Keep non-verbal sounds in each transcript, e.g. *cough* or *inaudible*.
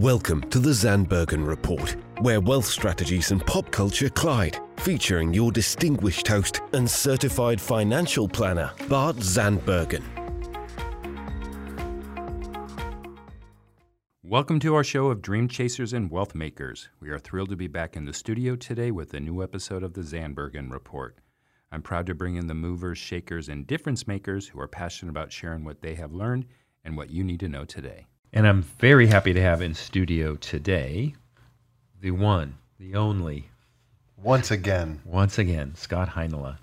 Welcome to the Zandbergen Report, where wealth strategies and pop culture collide, featuring your distinguished host and certified financial planner, Bart Zandbergen. Welcome to our show of Dream Chasers and Wealth Makers. We are thrilled to be back in the studio today with a new episode of the Zandbergen Report. I'm proud to bring in the movers, shakers, and difference makers who are passionate about sharing what they have learned and what you need to know today. And I'm very happy to have in studio today the one, the only, Once again, once again, Scott Heinila.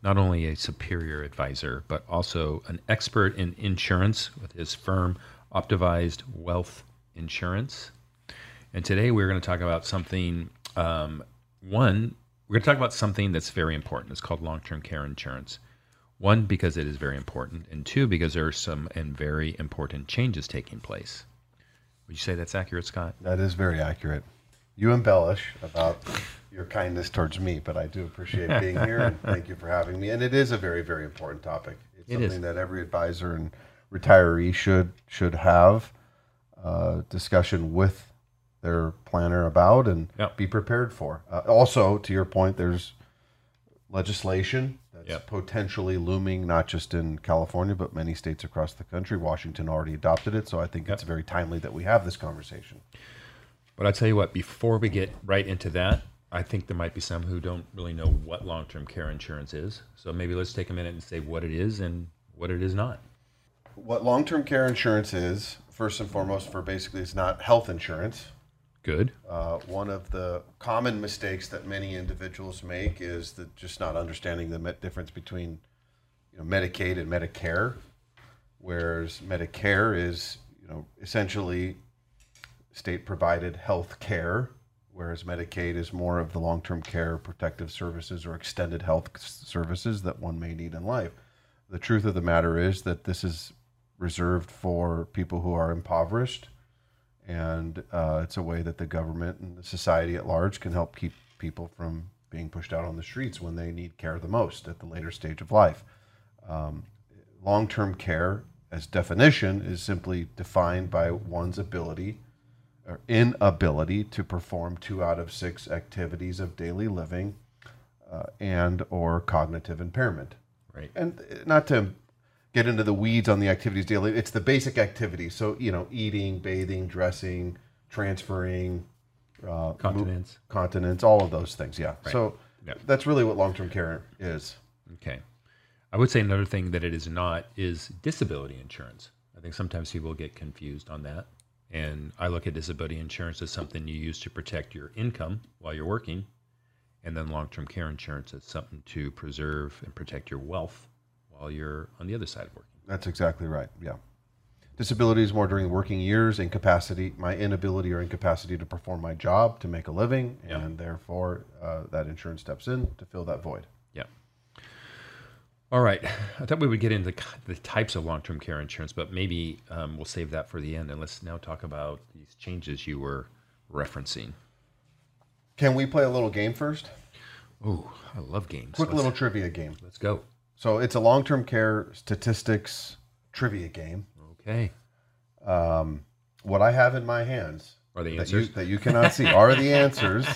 Not only a superior advisor, but also an expert in insurance with his firm Optimized Wealth Insurance. And today we're going to talk about something, um, one, we're going to talk about something that's very important. It's called long term care insurance. One, because it is very important, and two, because there are some and very important changes taking place. Would you say that's accurate, Scott? that is very accurate. You embellish about your kindness towards me, but I do appreciate being *laughs* here and thank you for having me. And it is a very, very important topic. It's It something is. that every advisor and retiree should should have uh, discussion with their planner about and Yep. be prepared for. Uh, also, to your point, there's legislation that's Yep. potentially looming, not just in California, but many states across the country. Washington already adopted it, so I think it's very timely that we have this conversation. But I tell you what, before we get right into that, I think there might be some who don't really know what long term care insurance is. So maybe let's take a minute and say what it is and what it is not. What long term care insurance is, first and foremost, for basically it's not health insurance. Good. Uh, one of the common mistakes that many individuals make is that just not understanding the difference between you know, Medicaid and Medicare, whereas Medicare is you know essentially state provided health care, whereas Medicaid is more of the long term care, protective services, or extended health services that one may need in life. The truth of the matter is that this is reserved for people who are impoverished and uh, it's a way that the government and the society at large can help keep people from being pushed out on the streets when they need care the most at the later stage of life. Um, long-term care, as definition, is simply defined by one's ability or inability to perform two out of six activities of daily living uh, and or cognitive impairment Right. and uh, not to get into the weeds on the activities daily it's the basic activities so you know eating bathing dressing transferring uh, Continence. mo- continence all of those things yeah so Yep. that's really what long-term care is Okay. I would say another thing that it is not is disability insurance. I think sometimes people get confused on that. And I look at disability insurance as something you use to protect your income while you're working. And then long term care insurance is something to preserve and protect your wealth while you're on the other side of working. that's exactly right yeah disability is more during working years incapacity my inability or incapacity to perform my job to make a living Yeah. and therefore uh, that insurance steps in to fill that void Yeah. All right. I thought we would get into the types of long term care insurance, but maybe um, we'll save that for the end. And let's now talk about these changes you were referencing. can we play a little game first Oh, I love games. quick let's, little trivia game let's go. So it's a long-term care statistics trivia game. Okay. Um, what I have in my hands Are the that you, answers? that you cannot see are the answers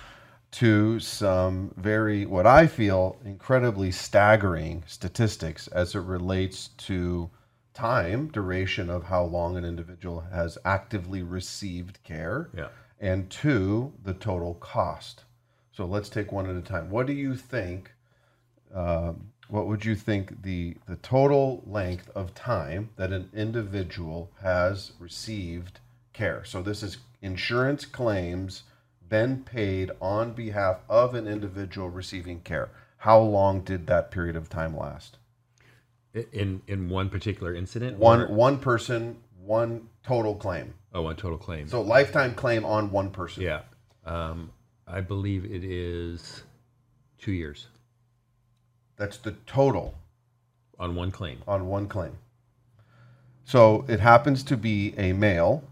*laughs* to some very what I feel incredibly staggering statistics as it relates to time duration of how long an individual has actively received care Yeah. and two the total cost so let's take one at a time what do you think um, what would you think the the total length of time that an individual has received care so this is insurance claims been paid on behalf of an individual receiving care how long did that period of time last In in one particular incident? one or- one person one total claim Oh, one total claim. so lifetime claim on one person yeah. Um, I believe it is two years that's the total on one claim. on one claim so it happens to be a male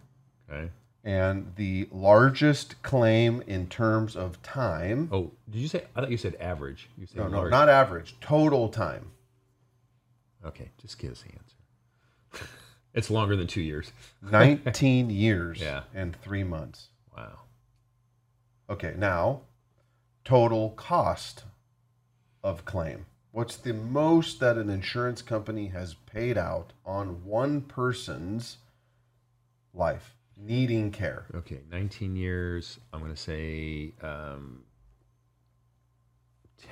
Okay. and the largest claim in terms of time Oh, did you say? I thought you said average. You said no no large. not average total time Okay, just give us the answer. *laughs* It's longer than two years. *laughs* 19 *laughs* years Yeah. and three months. Wow. Okay, now total cost of claim. What's the most that an insurance company has paid out on one person's life needing care? Okay, 19 years. I'm going to say um,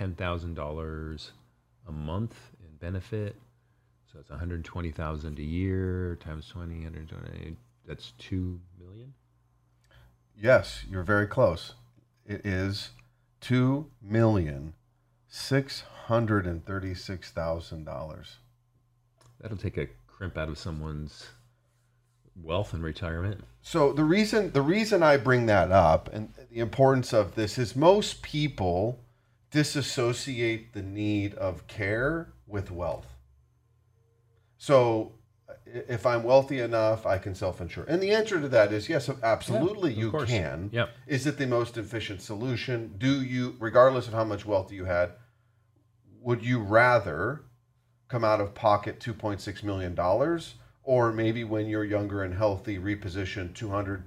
$10,000 a month in benefit. So it's 120,000 a year times 20, 120. That's 2 million. Yes, you're very close. It is two million six hundred and thirty-six thousand dollars. That'll take a crimp out of someone's wealth and retirement. So the reason the reason I bring that up and the importance of this is most people disassociate the need of care with wealth. So if I'm wealthy enough, I can self-insure. And the answer to that is yes, absolutely of you course. can. Yep. Is it the most efficient solution? Do you regardless of how much wealth you had, would you rather come out of pocket 2.6 million dollars or maybe when you're younger and healthy reposition 200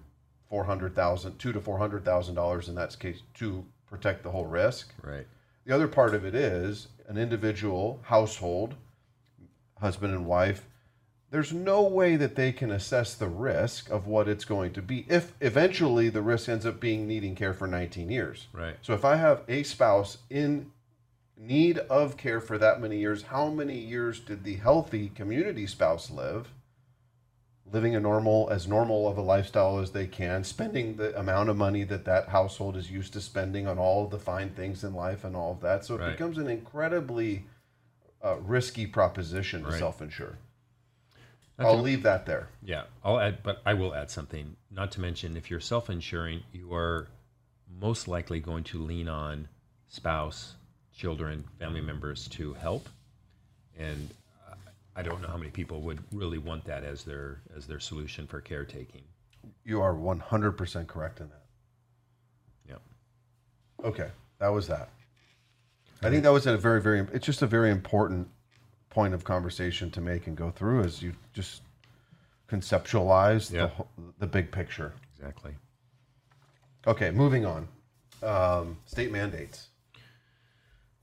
400,000 2 to 400,000 dollars in that case to protect the whole risk Right. the other part of it is an individual household husband and wife there's no way that they can assess the risk of what it's going to be if eventually the risk ends up being needing care for 19 years Right. so if I have a spouse in need of care for that many years, how many years did the healthy community spouse live? Living a normal, as normal of a lifestyle as they can, spending the amount of money that that household is used to spending on all of the fine things in life and all of that. So it Right. becomes an incredibly uh, risky proposition to Right. self insure. That's I'll a- leave that there. Yeah, I'll add, but I will add something. Not to mention, if you're self-insuring, you are most likely going to lean on spouse, children, family members to help, and uh, I don't know how many people would really want that as their as their solution for caretaking. You are 100% correct in that. Yep. Okay, that was that. I think that was a very, very. It's just a very important point of conversation to make and go through as you just conceptualize Yeah. the whole, the big picture. Exactly. Okay, moving on. Um, state mandates.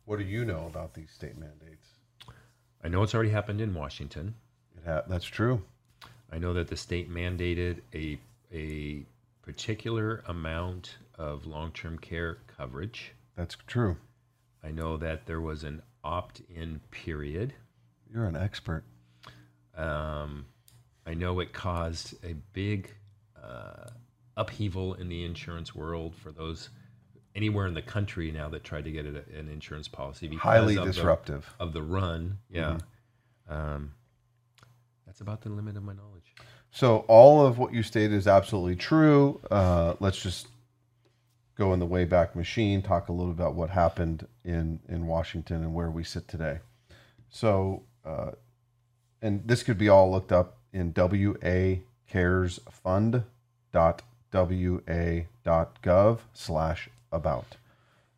What do you know about these state mandates? I know it's already happened in Washington. It ha- that's true. I know that the state mandated a a particular amount of long-term care coverage. That's true. I know that there was an opt-in period. You're an expert. Um, I know it caused a big uh, upheaval in the insurance world for those anywhere in the country now that tried to get a, an insurance policy. because Highly of the- disruptive. of the run. Yeah. Um, that's about the limit of my knowledge. So all of what you stated is absolutely true. Uh, let's just go in the Wayback Machine, talk a little about what happened in in Washington and where we sit today. So, uh, and this could be all looked up in wacaresfund.wa.gov slash about.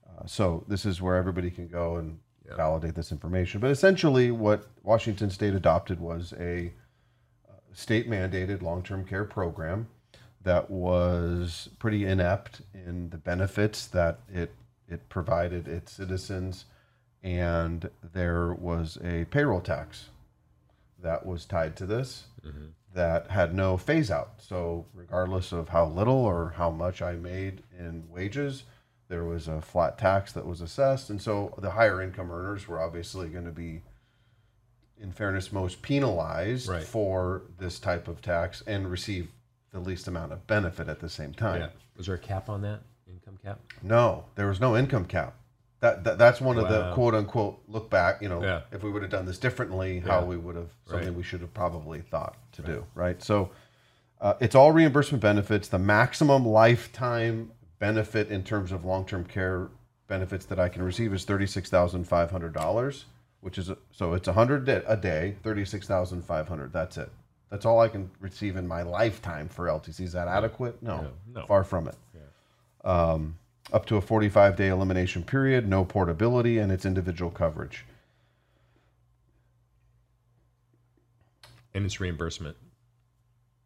Uh, so this is where everybody can go and validate this information. But essentially, what Washington State adopted was a state mandated long term care program that was pretty inept in the benefits that it it provided its citizens and there was a payroll tax that was tied to this that had no phase out so regardless of how little or how much i made in wages there was a flat tax that was assessed and so the higher income earners were obviously going to be in fairness, most penalized Right. for this type of tax and receive the least amount of benefit at the same time. Yeah. Was there a cap on that income cap? No, there was no income cap. That, that that's one of the quote unquote look back. You know, Yeah. if we would have done this differently, how we would have something Right. we should have probably thought to do. Right. So uh, it's all reimbursement benefits. The maximum lifetime benefit in terms of long term care benefits that I can receive is thirty six thousand five hundred dollars, which is so it's a hundred a day, thirty six thousand five hundred. That's it. That's all I can receive in my lifetime for LTC. Is that adequate? No, No, no. far from it. Um, up to a 45 day elimination period, no portability, and it's individual coverage. And it's reimbursement.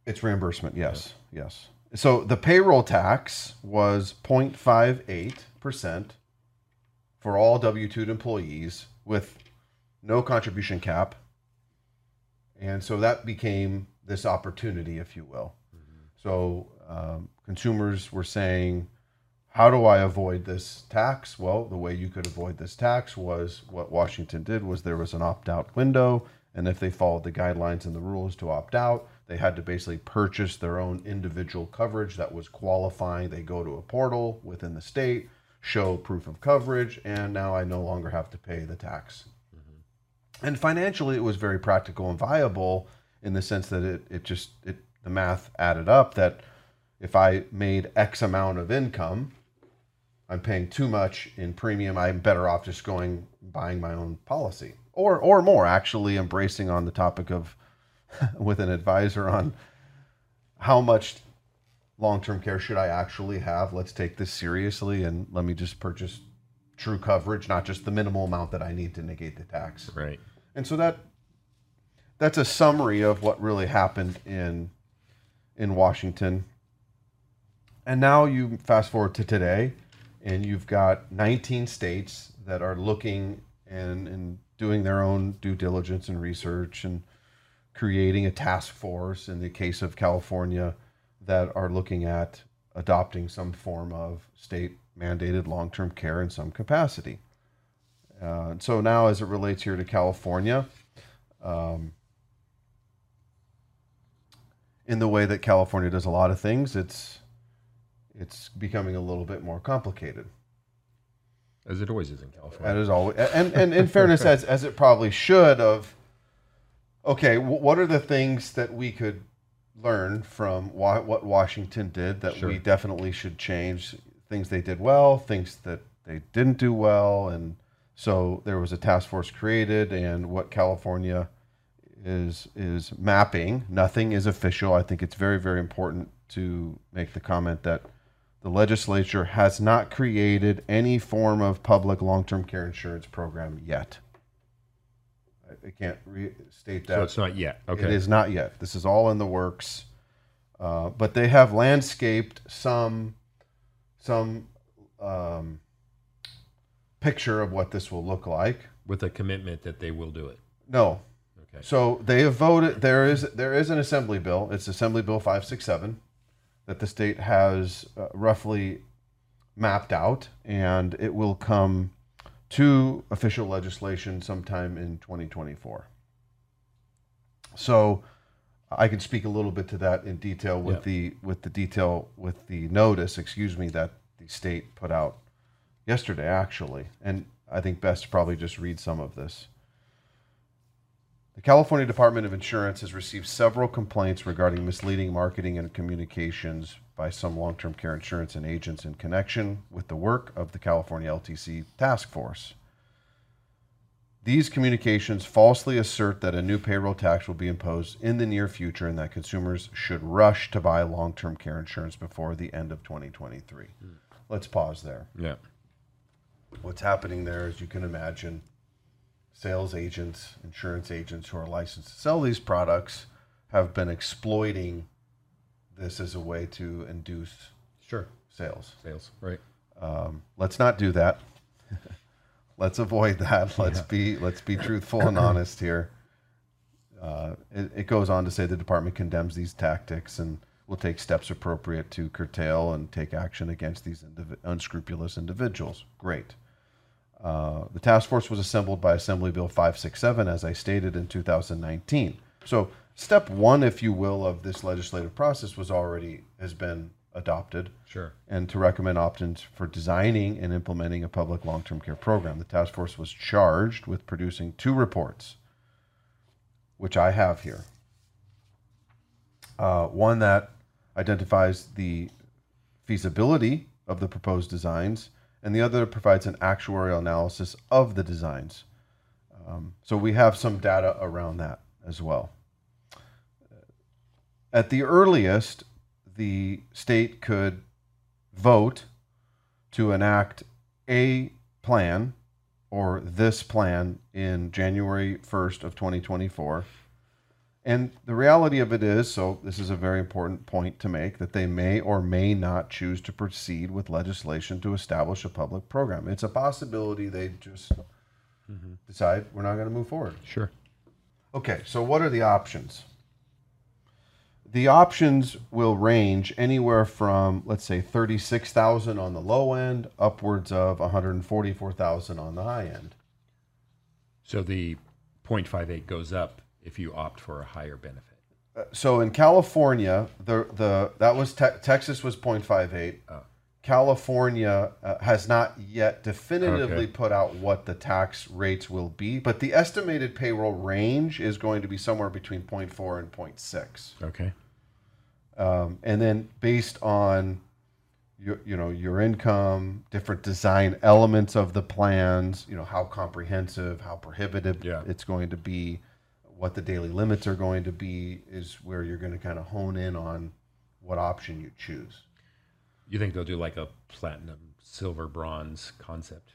It's reimbursement, yes, yes. So the payroll tax was 0.58% for all W 2 employees with no contribution cap. And so that became this opportunity, if you will. So um, consumers were saying, how do I avoid this tax? Well, the way you could avoid this tax was what Washington did was there was an opt-out window, and if they followed the guidelines and the rules to opt out, they had to basically purchase their own individual coverage that was qualifying. They go to a portal within the state, show proof of coverage, and now I no longer have to pay the tax. Mm-hmm. And financially, it was very practical and viable in the sense that it, it just it the math added up that if I made X amount of income, I'm paying too much in premium. I'm better off just going buying my own policy or or more. Actually, embracing on the topic of *laughs* with an advisor on how much long-term care should I actually have. Let's take this seriously and let me just purchase true coverage, not just the minimal amount that I need to negate the tax. Right. And so that that's a summary of what really happened in in Washington. And now you fast forward to today, and you've got 19 states that are looking and, and doing their own due diligence and research and creating a task force in the case of California that are looking at adopting some form of state mandated long term care in some capacity. Uh, so now, as it relates here to California, um, in the way that California does a lot of things, it's it's becoming a little bit more complicated. As it always is in California. That is always, and and in fairness, as as it probably should. Of okay, w- what are the things that we could learn from wa- what Washington did that Sure. we definitely should change? Things they did well, things that they didn't do well, and so there was a task force created, and what California is is mapping. Nothing is official. I think it's very very important to make the comment that the legislature has not created any form of public long-term care insurance program yet. I, can't restate that. so it's not yet. Okay. It is not yet. This is all in the works, uh, but they have landscaped some some um, picture of what this will look like. With a commitment that they will do it. No, Okay. so they have voted. There is there is an assembly bill. It's Assembly Bill five six seven that the state has uh, roughly mapped out, and it will come to official legislation sometime in twenty twenty four. So I can speak a little bit to that in detail with Yeah. the with the detail with the notice, excuse me, that the state put out yesterday actually, and I think best to probably just read some of this. The California Department of Insurance has received several complaints regarding misleading marketing and communications by some long term care insurance and agents in connection with the work of the California LTC Task Force. These communications falsely assert that a new payroll tax will be imposed in the near future and that consumers should rush to buy long term care insurance before the end of 2023. Let's pause there Yeah. what's happening there, as you can imagine, sales agents, insurance agents who are licensed to sell these products have been exploiting this as a way to induce Sure. sales. Sales. Right. Um, let's not do that. *laughs* let's avoid that. Let's be let's be truthful and honest here. Uh, it, it goes on to say the department condemns these tactics and will take steps appropriate to curtail and take action against these indiv- unscrupulous individuals. Great. Uh, the task force was assembled by Assembly Bill 567, as I stated in 2019. So, step one, if you will, of this legislative process was already has been adopted Sure. and to recommend opt-ins for designing and implementing a public long-term care program. The task force was charged with producing two reports, which I have here. Uh, one that identifies the feasibility of the proposed designs, and the other provides an actuarial analysis of the designs. Um, so we have some data around that as well. At the earliest, the state could vote to enact a plan or this plan in January 1st of 2024 And the reality of it is so, this is a very important point to make that they may or may not choose to proceed with legislation to establish a public program. It's a possibility they just mm-hmm. decide we're not going to move forward. Sure. Okay, so what are the options? The options will range anywhere from, let's say, 36,000 on the low end upwards of 144,000 on the high end. So the 0.58 goes up if you opt for a higher benefit. Uh, So in California, the the that was te- Texas was 0.58. California uh, has not yet definitively Okay. put out what the tax rates will be, but the estimated payroll range is going to be somewhere between 0.4 and 0.6. Okay. um, and then based on your you know your income, different design elements of the plans, you know how comprehensive, how prohibitive Yeah. it's going to be, what the daily limits are going to be, is where you're going to kind of hone in on what option you choose. You think they'll do like a platinum, silver, bronze concept?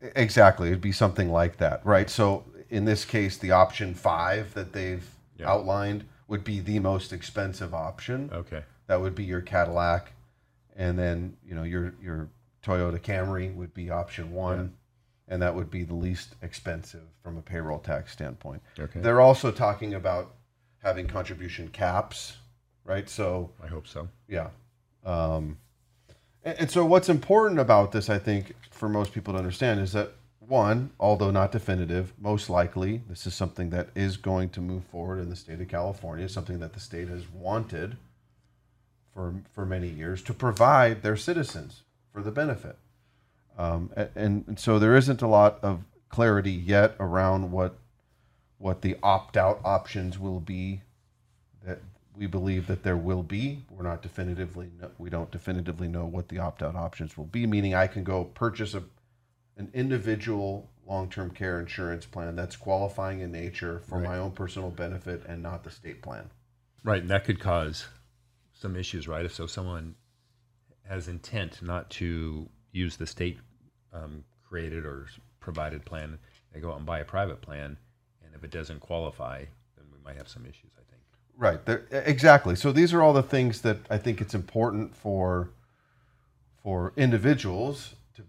Exactly, it'd be something like that, right? So in this case, the option five that they've Yeah. outlined would be the most expensive option. Okay. that would be your Cadillac, and then you know your your Toyota Camry would be option one, and that would be the least expensive from a payroll tax standpoint. Okay. They're also talking about having contribution caps, right? So I hope so. yeah. Um, and, so, what's important about this, I think, for most people to understand is that one, although not definitive, most likely this is something that is going to move forward in the state of California, something that the state has wanted for for many years to provide their citizens for the benefit. Um, and, and so there isn't a lot of clarity yet around what what the opt out options will be we believe that there will be. We're not definitively we don't definitively know what the opt out options will be. Meaning, I can go purchase a an individual long term care insurance plan that's qualifying in nature for my own personal benefit and not the state plan. Right, and that could cause some issues, right? If so, someone has intent not to use the state um, created or provided plan, they go out and buy a private plan, and if it doesn't qualify, then we might have some issues. I. Right. There, exactly. So these are all the things that I think it's important for for individuals to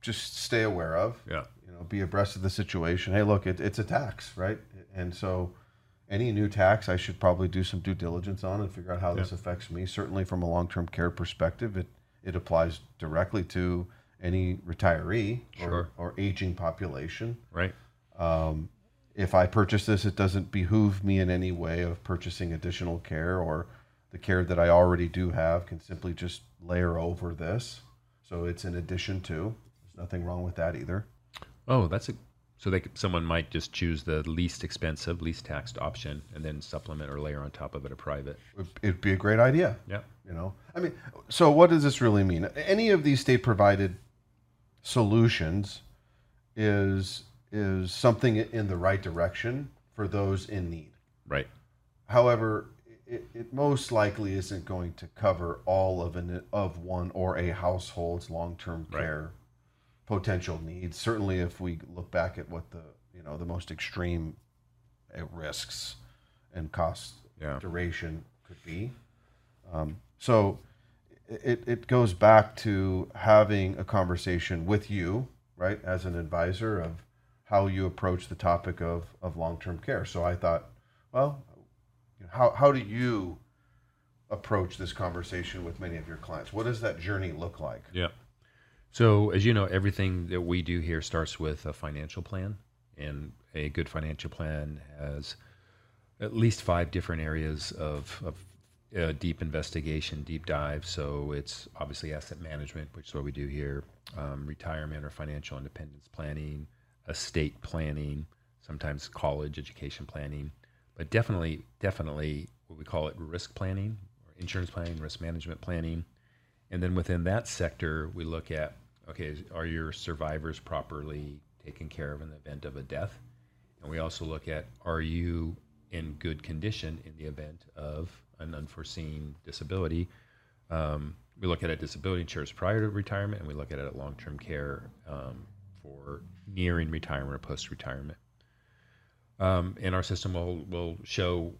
just stay aware of. Yeah. You know, be abreast of the situation. Hey, look, it, it's a tax, right? And so any new tax, I should probably do some due diligence on and figure out how this affects me. Certainly, from a long term care perspective, it it applies directly to any retiree Sure. or, or aging population Right. Um, if I purchase this, it doesn't behoove me in any way of purchasing additional care or the care that I already do have can simply just layer over this. So it's in addition to. There's nothing wrong with that either. Oh, that's a. So they could, someone might just choose the least expensive, least taxed option, and then supplement or layer on top of it a private. It'd be a great idea. Yeah. You know, I mean, so what does this really mean? Any of these state provided solutions is is something in the right direction for those in need. Right. However, it, it most likely isn't going to cover all of an of one or a household's long term Right. care potential needs. Certainly, if we look back at what the you know the most extreme uh, risks and cost Yeah. duration could be. Um, so it, it goes back to having a conversation with you, right, as an advisor of how you approach the topic of, of long term care. So I thought, well, how, how do you approach this conversation with many of your clients? What does that journey look like? Yeah. So, as you know, everything that we do here starts with a financial plan, and a good financial plan has at least five different areas of, of uh, deep investigation, deep dive. So, it's obviously asset management, which is what we do here, um, retirement or financial independence planning, estate planning, sometimes college education planning, but definitely, definitely what we call it risk planning, or insurance planning, risk management planning. And then within that sector, we look at okay, are your survivors properly taken care of in the event of a death? And we also look at are you in good condition in the event of an unforeseen disability? Um, we look at it disability insurance prior to retirement, and we look at at long term care um, for nearing retirement or post retirement. Um, and our system will, will show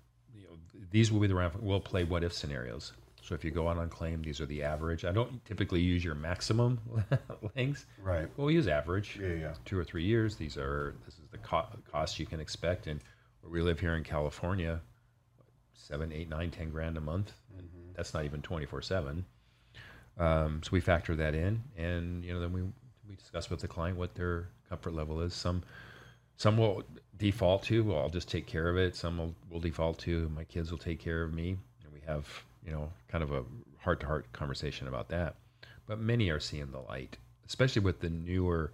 these will be the round. We'll play what if scenarios. So if you go out on claim, these are the average. I don't typically use your maximum *laughs* lengths. Right. We'll use average. Yeah, yeah. Two or three years. These are this is the co- cost you can expect. And where we live here in California, seven, eight, nine, ten grand a month. And that's not even twenty four seven. Um, so we factor that in, and you know then we we discuss with the client what their comfort level is. Some some will default to, well, I'll just take care of it. Some will, will default to, my kids will take care of me. And we have, you know, kind of a heart to heart conversation about that. But many are seeing the light, especially with the newer,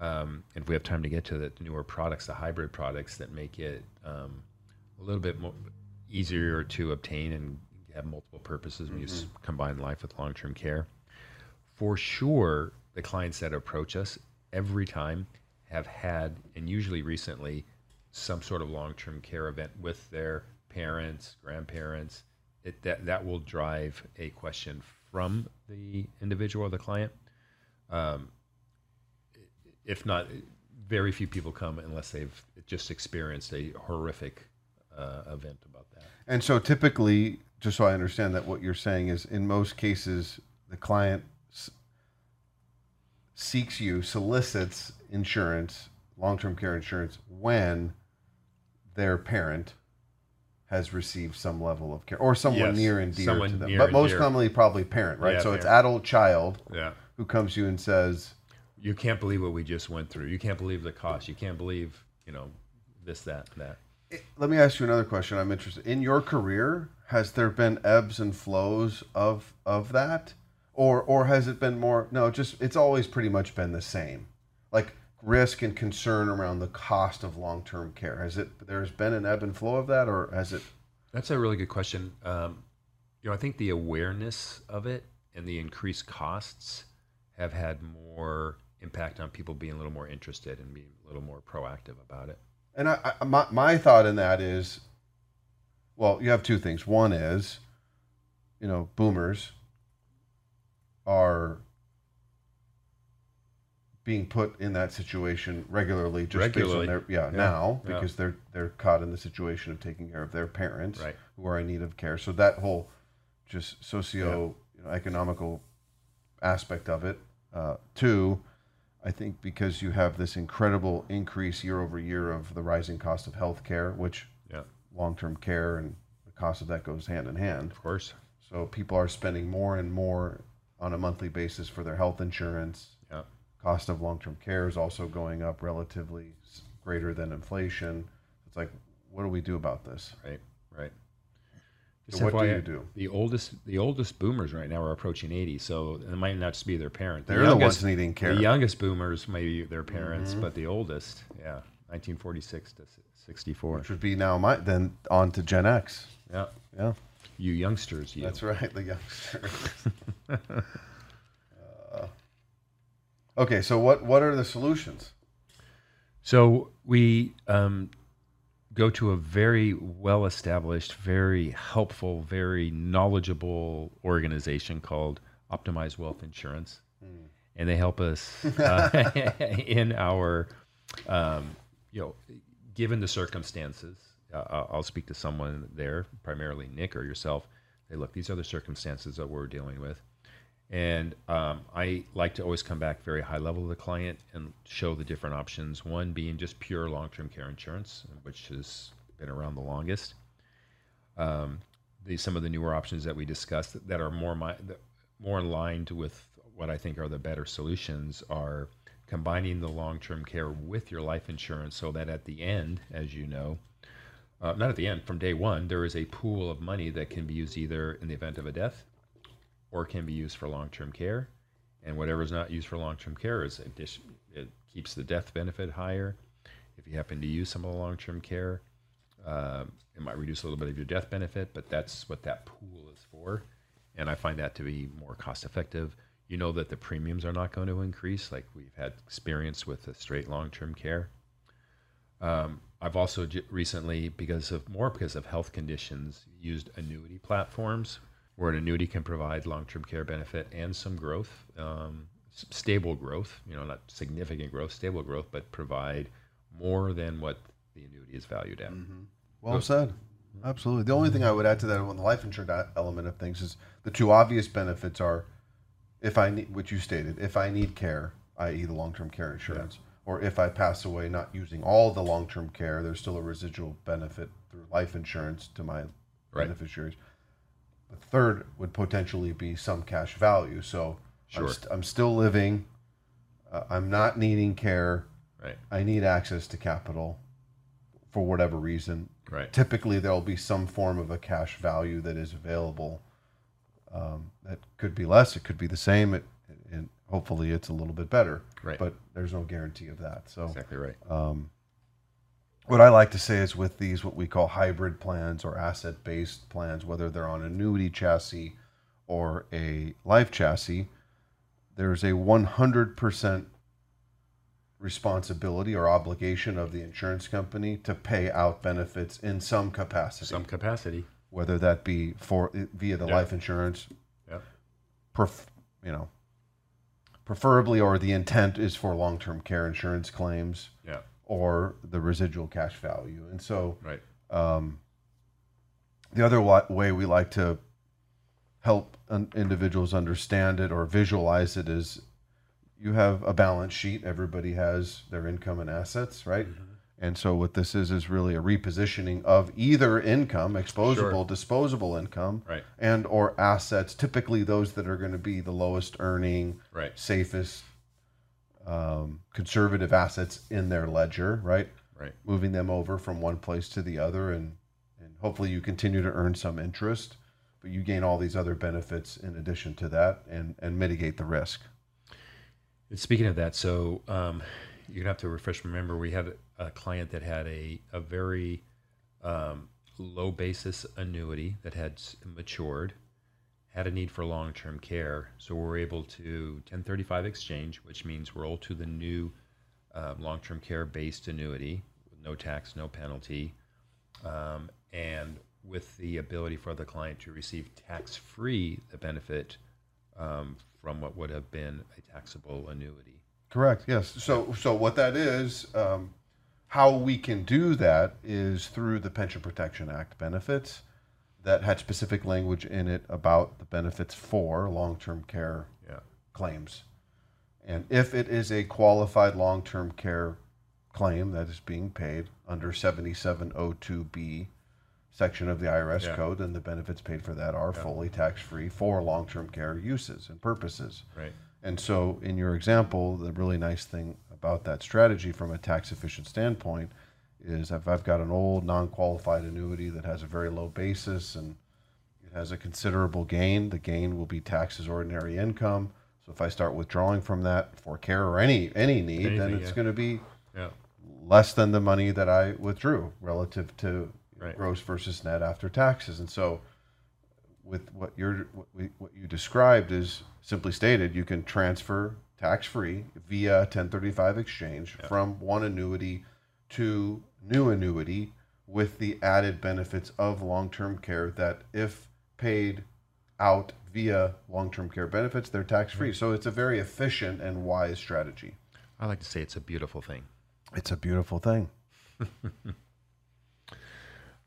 um, if we have time to get to the newer products, the hybrid products that make it um, a little bit more easier to obtain and have multiple purposes when you combine life with long term care. For sure, the clients that approach us every time have had, and usually recently, some sort of long-term care event with their parents, grandparents. It, that that will drive a question from the individual or the client. Um, if not, very few people come unless they've just experienced a horrific uh, event about that. And so typically, just so I understand that what you're saying is in most cases, the client seeks you, solicits insurance, long term care insurance, when their parent has received some level of care or someone Yes, near and dear someone to them. But most dear. commonly, probably parent, right? Yeah, so it's adult child Yeah. who comes to you and says, You can't believe what we just went through. You can't believe the cost. You can't believe, you know, this, that, that. Eh, Let me ask you another question. I'm interested. In your career, has there been ebbs and flows of of that, or or has it been more? No, just it's always pretty much been the same, like risk and concern around the cost of long term care. Has it? There's been an ebb and flow of that, or has it? That's a really good question. Um, you know, I think the awareness of it and the increased costs have had more impact on people being a little more interested and being a little more proactive about it. And I, I my my thought in that is, well, you have two things. One is, you know, boomers are being put in that situation regularly, just Regularly. based on their yeah, Yeah. now Yeah. because they're they're caught in the situation of taking care of their parents Right. who are in need of care. So that whole just socio you know, economical aspect of it. Uh, two, I think because you have this incredible increase year over year of the rising cost of health care, which Yeah, long term care and the cost of that goes hand in hand. of course. So people are spending more and more on a monthly basis for their health insurance. Yeah. Cost of long term care is also going up relatively greater than inflation. It's like, what do we do about this? Right. Right. So Just what do you do? The oldest, the oldest boomers right now are approaching eighty, so it might not just be their parent. They're the ones needing care. Mm-hmm. The youngest boomers may be their parents, but the oldest, yeah, nineteen forty-six to sixty-four. Which would be now my then on to Gen X. Yeah, Yeah, you youngsters, you. that's right, the youngsters. *laughs* Uh, okay, so what what are the solutions? So we um, go to a very well established, very helpful, very knowledgeable organization called Optimize Wealth Insurance. And they help us uh, *laughs* in our, um, you know, given the circumstances. Uh, I'll- speak to someone there, primarily Nick or yourself. Say, look, these are the circumstances that we're dealing with. And um, I like to always come back very high level to the client and show the different options. One being just pure long term care insurance, which has been around the longest. Um, the, some of the newer options that we discussed that are more my, that- more aligned with what I think are the better solutions are combining the long term care with your life insurance so that at the end, as you know, uh, not at the end, from day one, there is a pool of money that can be used either in the event of a death or can be used for long-term care. And whatever is not used for long-term care is it keeps the death benefit higher. If you happen to use some of the long-term care, um, it might reduce a little bit of your death benefit, but that's what that pool is for. And I find that to be more cost-effective. You know that the premiums are not going to increase, like we've had experience with the straight long-term care. Um, I've also j- recently, because of more because of health conditions, used annuity platforms where an annuity can provide long-term care benefit and some growth, um, stable growth. You know, not significant growth, stable growth, but provide more than what the annuity is valued at. Well said. Absolutely. The only thing I would add to that on the life insurance element of things is the two obvious benefits are if I need, which you stated, if I need care, i.e., the long term care insurance, or if I pass away not using all the long term care, there's still a residual benefit through life insurance to my Right. beneficiaries. The third would potentially be some cash value. So I'm, st- I'm still living, uh, I'm not needing care, Right. I need access to capital for whatever reason Right. typically there'll be some form of a cash value that is available. Um, that could be less, it could be the same, it, and hopefully it's a little bit better. Right. But there's no guarantee of that. So Exactly right. Um, what I like to say is with these what we call hybrid plans or asset-based plans, whether they're on annuity chassis or a life chassis, there's a 100% responsibility or obligation of the insurance company to pay out benefits in some capacity Some capacity. whether that be for via the Yeah. life insurance, Yep. pref, you know, preferably, or the intent is for long-term care insurance claims Yeah. or the residual cash value. And so, Right. Um, the other wa- way we like to help un- individuals understand it or visualize it is you have a balance sheet. Everybody has their income and assets, right? Mm-hmm. And so what this is is really a repositioning of either income, exposable, Sure. disposable income, Right. and or assets. Typically, those that are going to be the lowest earning, Right. safest, um, conservative assets in their ledger, right? Right. moving them over from one place to the other and and hopefully you continue to earn some interest but you gain all these other benefits in addition to that and and mitigate the risk And speaking of that, so um, you're gonna have to refresh. Remember, we had a client that had a a very um, low basis annuity that had matured, had a need for long term care. So we're able to 1035 exchange, which means roll to the new um, long term care based annuity with no tax, no penalty, um, and with the ability for the client to receive tax free the benefit um, from what would have been a taxable annuity. Correct yes so so what that is um, how we can do that is through the pension protection act benefits that had specific language in it about the benefits for long-term care Yeah. claims. And if it is a qualified long term care claim that is being paid under 7702B section of the IRS Yeah. code, then the benefits paid for that are fully tax free for long term care uses and purposes. Right. And so, in your example, the really nice thing about that strategy from a tax efficient standpoint is if I've got an old non qualified annuity that has a very low basis and it has a considerable gain, the gain will be taxed as ordinary income. So if I start withdrawing from that for care or any any need, then it's yeah. going to be Yeah. less than the money that I withdrew relative to Right. gross versus net after taxes. And so, with what you're what, we, what you described is simply stated, you can transfer tax free via 1035 exchange from one annuity to new annuity with the added benefits of long term care that if paid out via long term care benefits, they're tax free. So it's a very efficient and wise strategy. I like to say it's a beautiful thing. It's a beautiful thing. *laughs*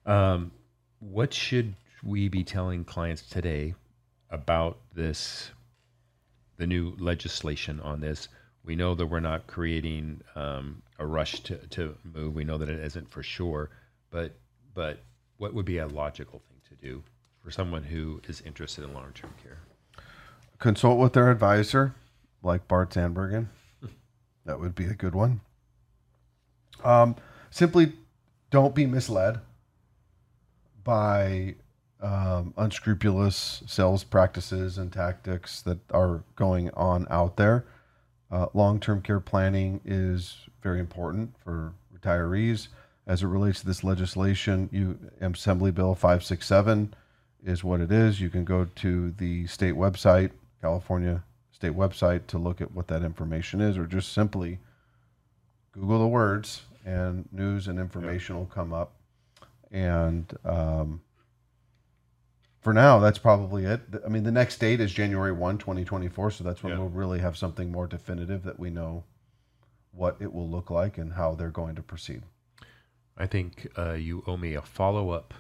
Um, what should we be telling clients today about this, the new legislation on this? We know that we're not creating um, a rush to, to move. We know that it isn't for sure, but but what would be a logical thing to do for someone who is interested in long term care? consult with their advisor, like Bart Zandbergen. *laughs* That would be a good one. Um, simply don't be misled by um, unscrupulous sales practices and tactics that are going on out there. Uh, Long term care planning is very important for retirees. As it relates to this legislation, you Assembly Bill 567 is what it is. You can go to the state website, California state website, to look at what that information is, or just simply Google the words and news and information will come up. And um, for now, that's probably it. I mean, the next date is January 1, 2024. So that's when Yeah. we'll really have something more definitive that we know what it will look like and how they're going to proceed. I think uh, you owe me a follow up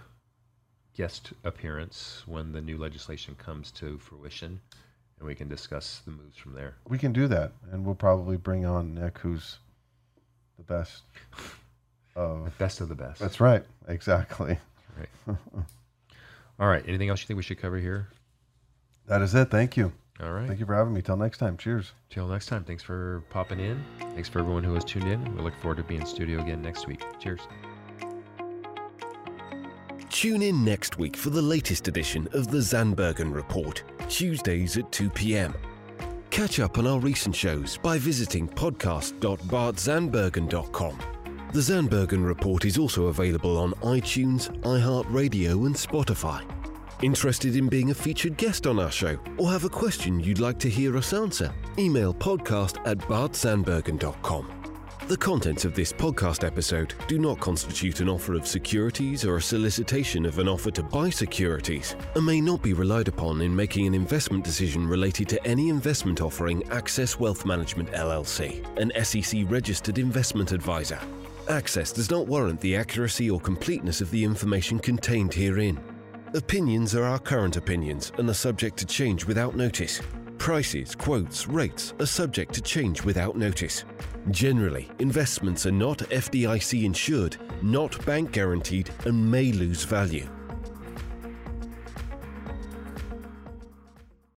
guest appearance when the new legislation comes to fruition, and we can discuss the moves from there. We can do that, and we'll probably bring on Nick, who's the best *laughs* The best of the best. That's right, exactly. right. *laughs* All right. Anything else you think we should cover here? That is it. Thank you. All right. Thank you for having me. Till next time. Cheers. Till next time. Thanks for popping in. Thanks for everyone who has tuned in. We look forward to being in studio again next week. Cheers. Tune in next week for the latest edition of the Zandbergen Report, Tuesdays at 2 p.m. Catch up on our recent shows by visiting podcast.bartzandbergen.com. The Zandbergen Report is also available on iTunes, iHeartRadio, and Spotify. Interested in being a featured guest on our show or have a question you'd like to hear us answer? Email podcast at bartzandbergen.com. The contents of this podcast episode do not constitute an offer of securities or a solicitation of an offer to buy securities and may not be relied upon in making an investment decision related to any investment offering Access Wealth Management LLC, an SEC registered investment advisor. Access does not warrant the accuracy or completeness of the information contained herein. Opinions are our current opinions and are subject to change without notice. Prices, quotes, rates are subject to change without notice. Generally, investments are not FDIC insured, not bank guaranteed, and may lose value.